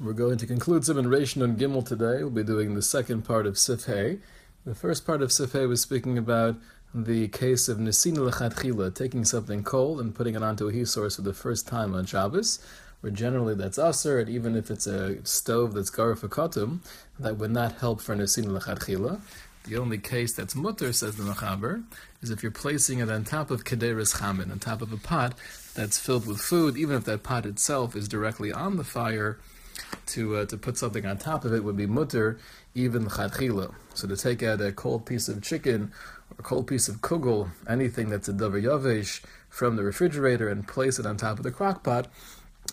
We're going to conclude Simon Reish and Gimel today. We'll be doing the second part of Sifhei. The first part of Sifhei was speaking about the case of Nesina Lechatchila, taking something cold and putting it onto a heat source for the first time on Shabbos, where generally that's Aser, and even if it's a stove that's Garafakatum, that would not help for Nesina Lechatchila. The only case that's mutter, says the Machaber, is if you're placing it on top of kederis chamin, on top of a pot that's filled with food, even if that pot itself is directly on the fire, to uh, to put something on top of it would be mutter, even chadchila. So to take out a cold piece of chicken or a cold piece of kugel, anything that's a davar yavesh from the refrigerator and place it on top of the crock pot,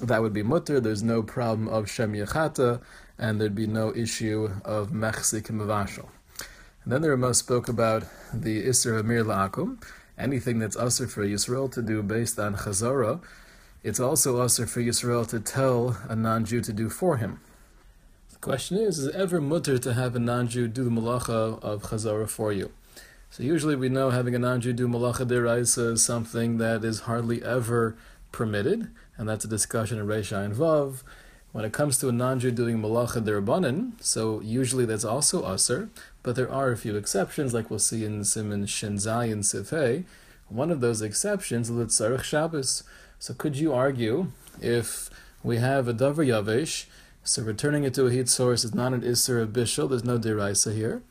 that would be mutter. There's no problem of shem yechata, and there'd be no issue of mechsik mavashal. And then the Ramah spoke about the Isser of Mir La'akum, anything that's Usr for Yisrael to do based on Chazara, it's also Usr for Yisrael to tell a non-Jew to do for him. The question is, is it ever mutter to have a non-Jew do the malacha of Chazara for you? So usually we know having a non-Jew do malacha deraisa is something that is hardly ever permitted, and that's a discussion in Reisha and Vav. When it comes to a non-Jew doing malacha derabanan, so usually that's also aser, but there are a few exceptions, like we'll see in Simon Shenzai and Sifei. One of those exceptions is Litzarech Shabbos. So could you argue if we have a davar yavesh, so returning it to a heat source is not an isser of bishul, there's no deraisa here,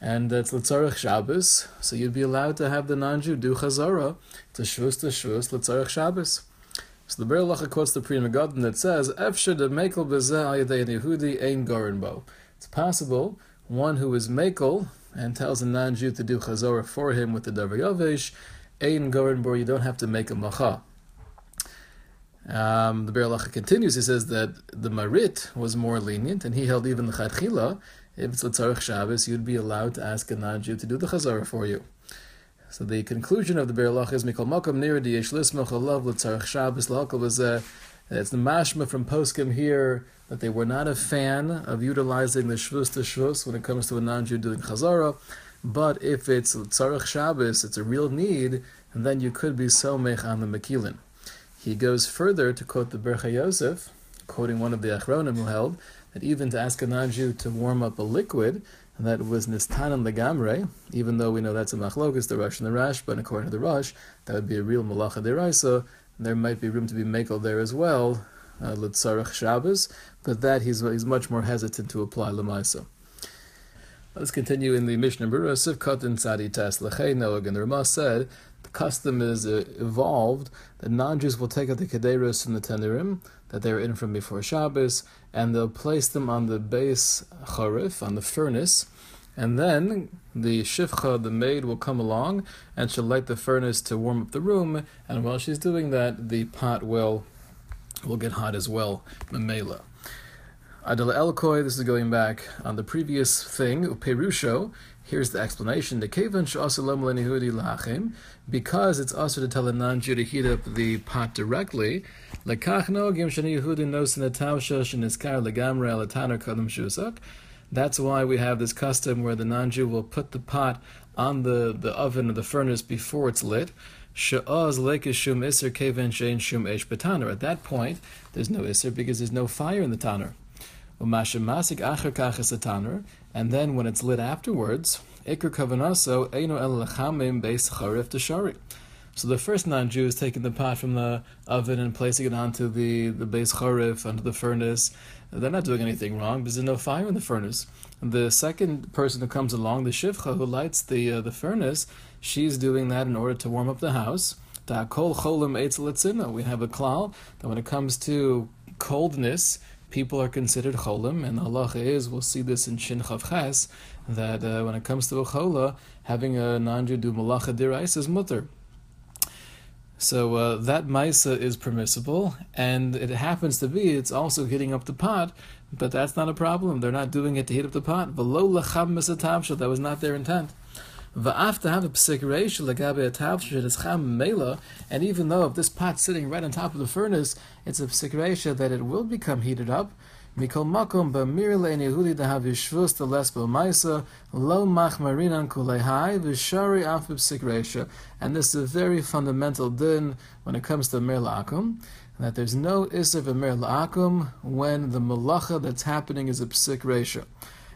and that's Litzarech Shabbos, so you'd be allowed to have the non-Jew do chazara to shvus to shvus Litzarech Shabbos. So the Biur Halacha quotes the Pri Megadim that says, "Efsher de mekel bezeh al Yehudi ein gorin It's possible one who is mekel and tells a non-Jew to do chazorah for him with the davar yavesh, ein gorin bo. You don't have to make a macha. Um, the Biur Halacha continues. He says that the Marit was more lenient, and he held even the Chadchila. If it's Litzarech Shabbos, you'd be allowed to ask a non-Jew to do the chazorah for you. So the conclusion of the Be'er Lach is Mikol Makom Nira Diyesh Lismach Alav L'Tzarech Shabbos L'Hakal was it's the mashma from Poskim here that they were not a fan of utilizing the shvus to shvus when it comes to a non-Jew doing chazara, but if it's tzarech Shabbos, it's a real need, and then you could be so mech on the makilin. He goes further to quote the Birkei Yosef, quoting one of the Achronim who held that even to ask a non-Jew to warm up a liquid, and that was nistanim legamre, even though we know that's a machlokas, the Rush and the Rash, but according to the Rush, that would be a real malacha deraisa. There might be room to be makel there as well, uh, Shabbos, but that he's he's much more hesitant to apply lemaisa. Let's continue in the Mishnah Berurah Sivkot and Tzadi Tes Lechei Noag, and the Ramah said the custom is uh, evolved that non-Jews will take out the kederos from the tenurim that they are in from before Shabbos, and they'll place them on the base charif, on the furnace, and then the shifcha, the maid, will come along and she'll light the furnace to warm up the room, and while she's doing that, the pot will will get hot as well, memela. Adela Elkoi, this is going back on the previous thing, Perusho, here's the explanation. The Kevan lachem, because it's also to tell a non-Jew to heat up the pot directly. That's why we have this custom where the non-Jew will put the pot on the, the oven or the furnace before it's lit. At that point, there's no iser because there's no fire in the tanner. And then when it's lit afterwards, ikr kavanaso eino el lechamim beis charif teshari. So the first non-Jew is taking the pot from the oven and placing it onto the, the base charif, onto the furnace. They're not doing anything wrong because there's no fire in the furnace. The second person who comes along, the shivcha, who lights the uh, the furnace, she's doing that in order to warm up the house. We have a klal that when it comes to coldness, people are considered cholim, and Allah is, we'll see this in Shin Chav Ches, that uh, when it comes to a chola, having a non-Jew do malacha dirais is mutter. So uh, that maisa is permissible, and it happens to be it's also heating up the pot, but that's not a problem. They're not doing it to heat up the pot. That was not their intent. And even though if this pot's sitting right on top of the furnace, it's a psikresha that it will become heated up, Mikol makom b'mir le'en Yehudi dahav yishvus the les maisa lo machmarinan kulehai v'shari af b'psik And this is a very fundamental din when it comes to merlaakum, that there's no Isser V'mer La'akum when the malacha that's happening is a psik ratio.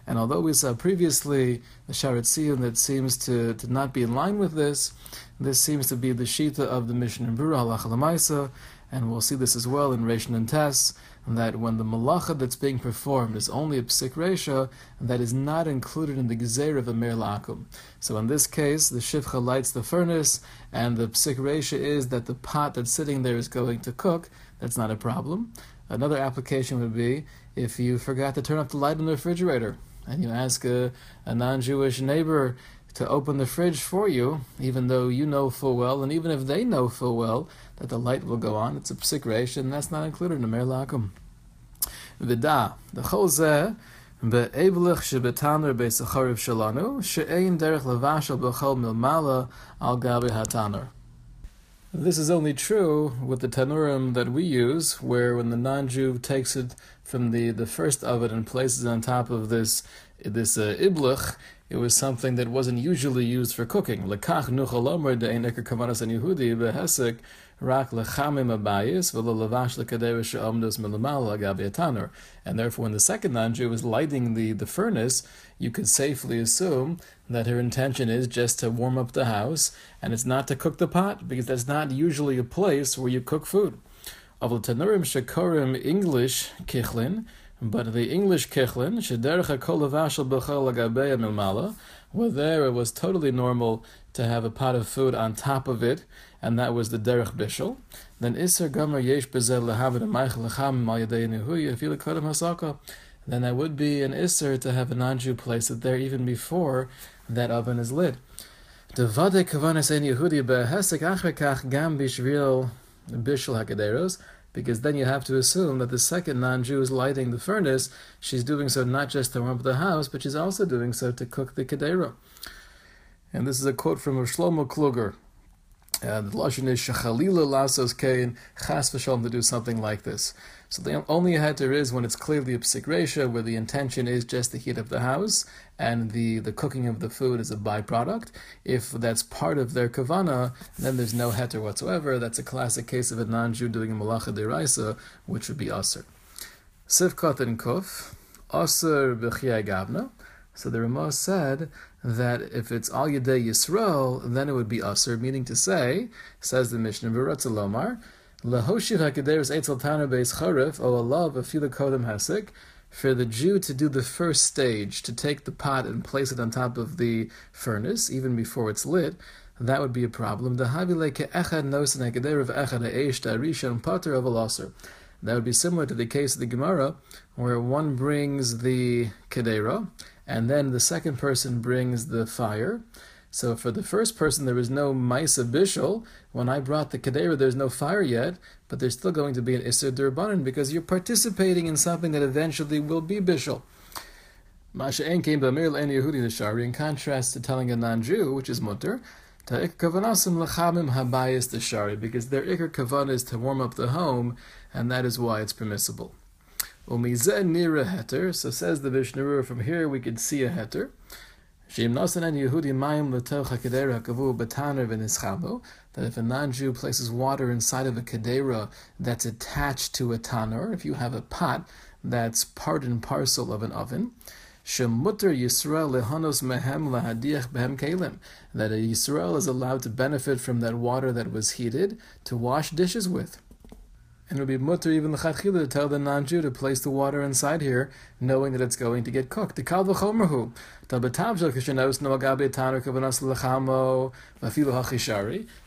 And although we saw previously the Sha'ar HaTziyun that seems to, to not be in line with this, this seems to be the Shita of the Mishnah in Brura, Halacha Lamaisa, and we'll see this as well in Rishon and Tess, that when the malacha that's being performed is only a psik resha, that is not included in the gezer of a mir la'akum. So in this case, the shivcha lights the furnace, and the psik resha is that the pot that's sitting there is going to cook. That's not a problem. Another application would be if you forgot to turn off the light in the refrigerator, and you ask a, a non-Jewish neighbor to open the fridge for you, even though you know full well, and even if they know full well that the light will go on, it's a psik and that's not included in the Mer Lakum. Vida, the chol zeh, be'evelich shebetaner be'sachariv shalanu, she'ein derech levashal b'chol milmala al gabi hataner. This is only true with the tanurim that we use, where when the non-Jew takes it from the, the first oven and places it on top of this this uh, iblich, it was something that wasn't usually used for cooking. Rak lechamim abayis milamal. And therefore, when the second non-Jew was lighting the, the furnace, you could safely assume that her intention is just to warm up the house, and it's not to cook the pot, because that's not usually a place where you cook food. Of the tanurim shekorim English kichlin, but the English kichlin, b'chol agabeya milmala, where there it was totally normal to have a pot of food on top of it, and that was the derech bishul. Then iser gomer yesh bezel lehavid amaych lecham mal yadei nehuya fila kodem hasaka. Then that would be an iser to have a non-Jew place it there even before that oven is lit. Devade kavanas ein Yehudi behesek achrekach gam bishvil bishul hakaderos because then you have to assume that the second non-Jew is lighting the furnace. She's doing so not just to warm up the house, but she's also doing so to cook the kedera. And this is a quote from Shlomo Kluger. Uh, the lashon is shachalila lasos kain chas v'shalom to do something like this. So the only heter is when it's clearly a psik where the intention is just to heat up the house, and the, the cooking of the food is a byproduct. If that's part of their kavana, then there's no heter whatsoever. That's a classic case of a non-Jew doing a malacha deraisa, which would be aser. Sivkot and kuf, aser b'chiyai gavna. So the Ramah said that if it's al yedei Yisrael, then it would be aser, meaning to say, says the Mishnah, Lomar, Lahoshiv hakederis etzel taner beis charif, o alav afila kodem hasik, for the Jew to do the first stage, to take the pot and place it on top of the furnace, even before it's lit, that would be a problem. That would be similar to the case of the Gemara, where one brings the kedera, and then the second person brings the fire. So for the first person, there was no Maisa Bishul. When I brought the Kedera, there's no fire yet, but there's still going to be an Isser Durbanan because you're participating in something that eventually will be Bishul. Masha'en came Bamir L'en Yehudi Shari, in contrast to telling a non-Jew, which is mutter, Ta'ik Kavanasim L'chamim Habayis Shari, because their Iker Kavan is to warm up the home, and that is why it's permissible. Umizeh nira heter. So says the Mishnah from here we could see a heter. That if a non-Jew places water inside of a kedera that's attached to a tanner, if you have a pot that's part and parcel of an oven, Shemutter Yisrael lehanos mehem kelim. That a Yisrael is allowed to benefit from that water that was heated to wash dishes with. And it would be mutter even the chachila to tell the non-Jew to place the water inside here, knowing that it's going to get cooked. The kal v'chomerhu.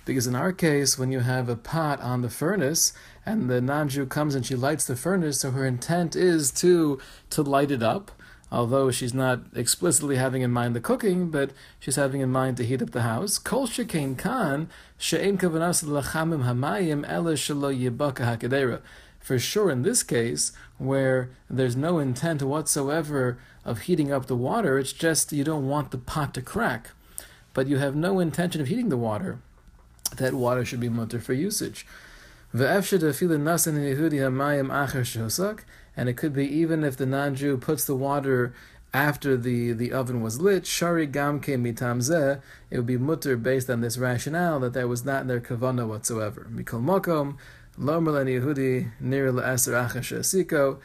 Because in our case, when you have a pot on the furnace, and the non-Jew comes and she lights the furnace, so her intent is to to light it up, although she's not explicitly having in mind the cooking, but she's having in mind to heat up the house. Kol kan kavanas hamayim ela shelo yibaka hakadera. For sure, in this case, where there's no intent whatsoever of heating up the water, it's just you don't want the pot to crack, but you have no intention of heating the water. That water should be mutter for usage. And it could be even if the non-Jew puts the water after the, the oven was lit, shari gamke mitamzeh, it would be mutter based on this rationale that there was not their kavana whatsoever. Mikol mokom, Lomer Yehudi near La'aser Siko.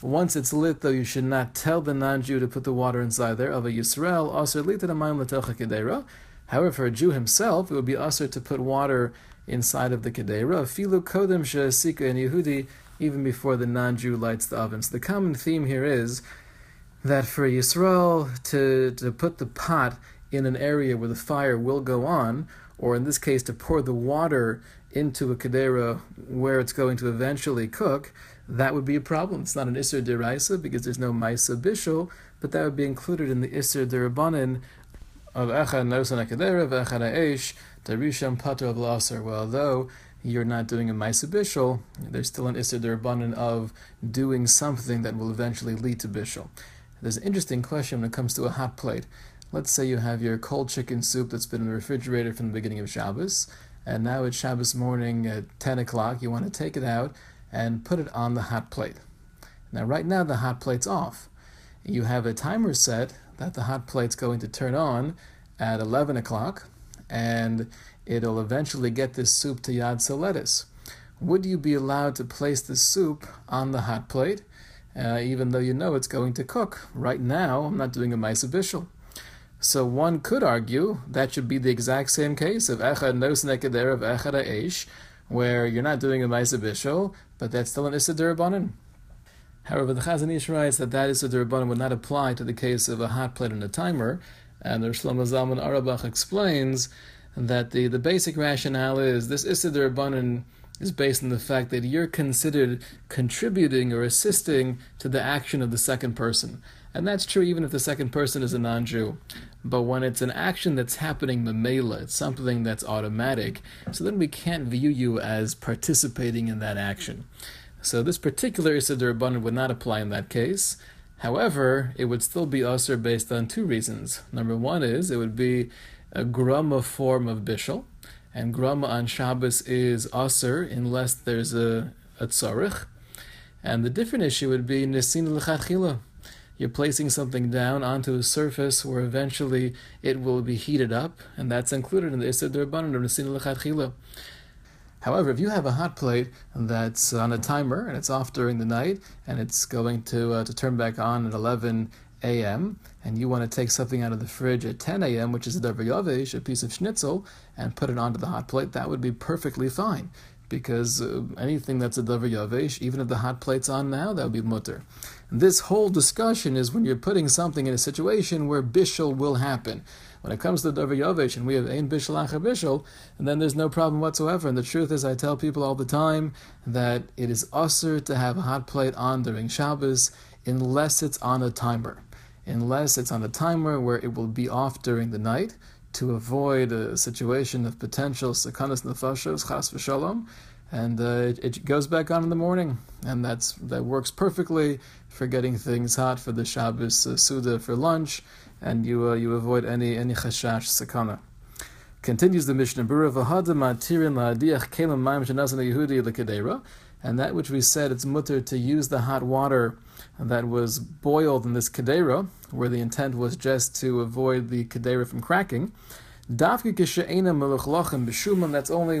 Once it's lit, though, you should not tell the non-Jew to put the water inside there. Of a Yisrael, also lit kedera. However, for a Jew himself, it would be usher to put water inside of the kedera. Filu kodem she'asika and Yehudi, even before the non-Jew lights the oven. So the common theme here is that for Yisrael to, to put the pot in an area where the fire will go on, or in this case, to pour the water into a kedera where it's going to eventually cook, that would be a problem. It's not an Isser Deraisa because there's no Maisa Bishul, but that would be included in the Isser Derabanan of Echad Nosan Kedera, of Echad Aish, Darisham Pater of Lasser. Well, though you're not doing a Maisa Bishul, there's still an Isser Derabanan of doing something that will eventually lead to Bishul. There's an interesting question when it comes to a hot plate. Let's say you have your cold chicken soup that's been in the refrigerator from the beginning of Shabbos, and now it's Shabbos morning at 10 o'clock. You want to take it out and put it on the hot plate. Now, right now, the hot plate's off. You have a timer set that the hot plate's going to turn on at 11 o'clock, and it'll eventually get this soup to Yad Soletis. Would you be allowed to place the soup on the hot plate, uh, even though you know it's going to cook? Right now, I'm not doing a Maisa Bishul. So one could argue that should be the exact same case of Echad Nos Nekeder of Echad Aish, where you're not doing a Maisa Bishul, but that's still an Issa. However, the Chazon Ish writes that that Issa Durabanan would not apply to the case of a hot plate and a timer, and the Shlomo Zalman Auerbach explains that the, the basic rationale is this Issa Durabanan is based on the fact that you're considered contributing or assisting to the action of the second person. And that's true even if the second person is a non Jew. But when it's an action that's happening memela, it's something that's automatic, so then we can't view you as participating in that action. So this particular Isidur Rabbanan would not apply in that case. However, it would still be usr based on two reasons. Number one is it would be a grama form of bishul, and grama on Shabbos is usr unless there's a, a tzarich. And the different issue would be nisin l'chadchila you're placing something down onto a surface where eventually it will be heated up, and that's included in the Issa Durbanan of Nesin Lechatchila. However, if you have a hot plate that's on a timer and it's off during the night and it's going to uh, to turn back on at 11 a.m. and you want to take something out of the fridge at 10 a.m., which is a davar yavesh, a piece of schnitzel, and put it onto the hot plate, that would be perfectly fine because uh, anything that's a davar yavesh, even if the hot plate's on now, that would be mutter. This whole discussion is when you're putting something in a situation where bishul will happen. When it comes to davar yavesh and we have ein bishul acher and then there's no problem whatsoever. And the truth is, I tell people all the time that it is usher to have a hot plate on during Shabbos unless it's on a timer. Unless it's on a timer where it will be off during the night to avoid a situation of potential sakanas nefashos chas v'shalom, and uh, it, it, goes back on in the morning, and that's that works perfectly for getting things hot for the Shabbos uh, Suda for lunch, and you uh, you avoid any any chashash sakana. Continues the Mishnah Berurah and that which we said it's mutter to use the hot water that was boiled in this kedera, where the intent was just to avoid the kedera from cracking. That's only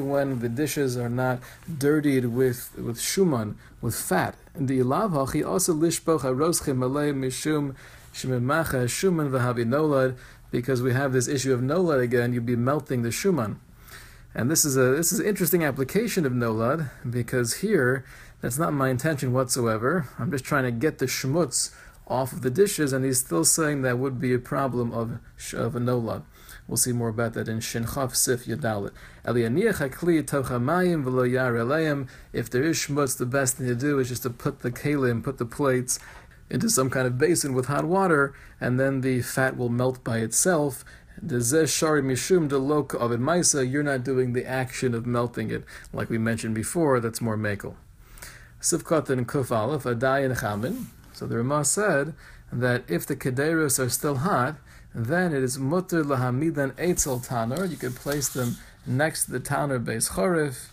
when the dishes are not dirtied with, with shuman, with fat. And the also lishpoch mishum shemimacha shuman v'habi nolad, because we have this issue of nolad again, you'd be melting the shuman. And this is a this is an interesting application of nolad because here that's not my intention whatsoever. I'm just trying to get the shmutz off of the dishes, and he's still saying that would be a problem of of a nolad. We'll see more about that in Shinchav Sif Yadalit. If there is shmutz, the best thing to do is just to put the kalim, put the plates into some kind of basin with hot water, and then the fat will melt by itself, shari mishum de lok of maisa, you're not doing the action of melting it, like we mentioned before. That's more mekel. Sivkot and kuf and chamin. So the Ramah said that if the kederos are still hot, then it is mutter lahamidan eitzel tanur. You could place them next to the tanur base chorif,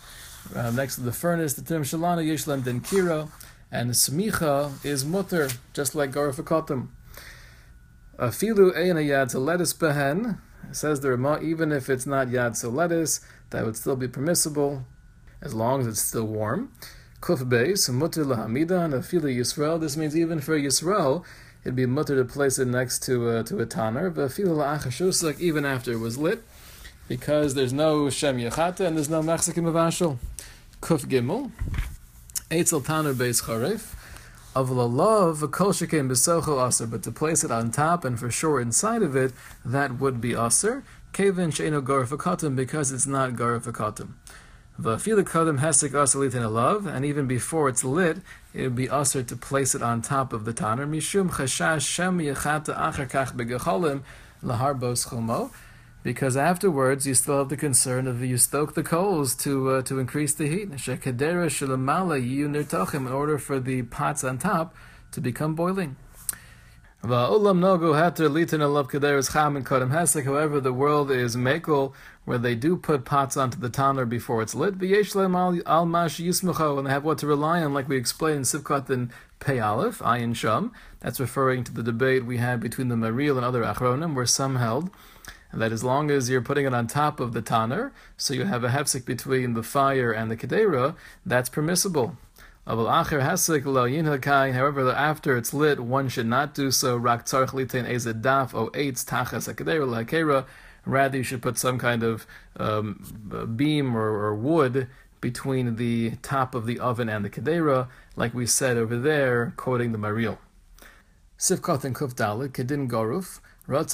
uh, next to the furnace. The term shalana yishlam den kiro, and smicha is mutter, just like garafakatim. Afilu eina yad lettuce behen, says the Rama, even if it's not yad lettuce, that would still be permissible. as long as it's still warm. Kuf beis, mutter lahamida, and afila Yisrael. This means even for Yisrael, it'd be mutter to place it next to uh, to a tanner, but afila la'achashusak, even after it was lit, because there's no shem yachata and there's no mechzikim avashal. Kuf gimel, eitzel tanner beis charef. Of love, kol shekem besocho aser, but to place it on top and for sure inside of it, that would be aser. Kevin sheino garafakatim, because it's not garafakatim. V'afilu kadam hesek asalit in a love, and even before it's lit, it would be Aser to place it on top of the tanner. Mishum chashash shem yechata achar kach begecholim laharbos chomo, because afterwards you still have the concern of you stoke the coals to uh, to increase the heat. In order for the pots on top to become boiling. However, the world is mekel, where they do put pots onto the tanner before it's lit. And they have what to rely on, like we explained in Sivkot and Pei Ayin Sham. That's referring to the debate we had between the Maril and other Achronim, where some held that as long as you're putting it on top of the tanner, so you have a hefsek between the fire and the kedera, that's permissible. However, after it's lit, one should not do so. Rather, you should put some kind of um, beam or, or, wood between the top of the oven and the kedera, like we said over there, quoting the Maril. Sivkot and Kuf Dalit, Kedin Goruf, just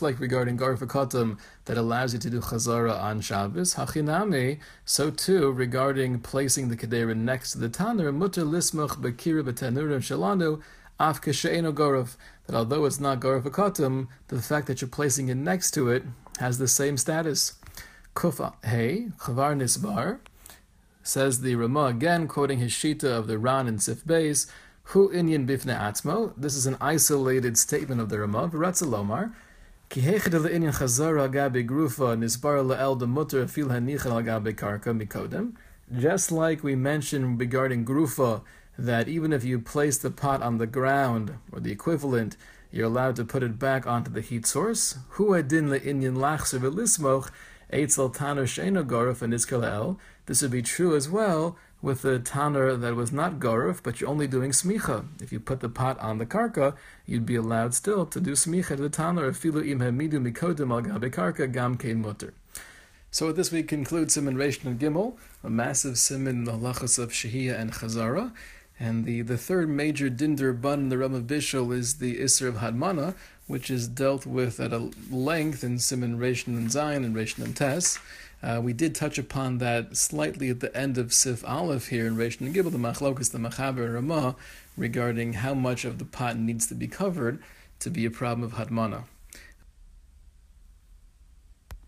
like regarding Garfakotum that allows you to do Chazara on Shabbos, Hachiname, so too regarding placing the Kedera next to the Tanur, Mutter Lismach Bekira Betanurim Shalanu, Af Kesheino Gorov, that although it's not Garfakotum, the fact that you're placing it next to it has the same status. Kufa Hey, Chavar Nisbar, says the Ramah again, quoting his Shita of the Ran and Sif Beis, Hu inyan bifne atzmo. This is an isolated statement of the Ramah. V'ratzalomar. Ki hechad inyan chazara agabe grufa nisbar la'el demutter fil hanichal agabe karka mikodem. Just like we mentioned regarding grufa, that even if you place the pot on the ground or the equivalent, you're allowed to put it back onto the heat source. Hu adin le'inyan lachser v'lismoch eitzel tanur sheino goruf and This would be true as well with a tanner that was not garuf, but you're only doing smicha. If you put the pot on the karka, you'd be allowed still to do smicha to the tanner. Filu al gabe karka gam kein mutter. So this week concludes Simon Reish and Gimel, a massive simon in the halachas of Shehiyah and Chazara. And the, the third major dinder bun in the realm of Bishul is the Isser of Hadmana, which is dealt with at a length in Simon Reish and Zion and Reish and Tes. Uh, we did touch upon that slightly at the end of Sif Aleph here in Reish and Gimel, the Machlokas, the Machaber Ramah, regarding how much of the pot needs to be covered to be a problem of Hadmana.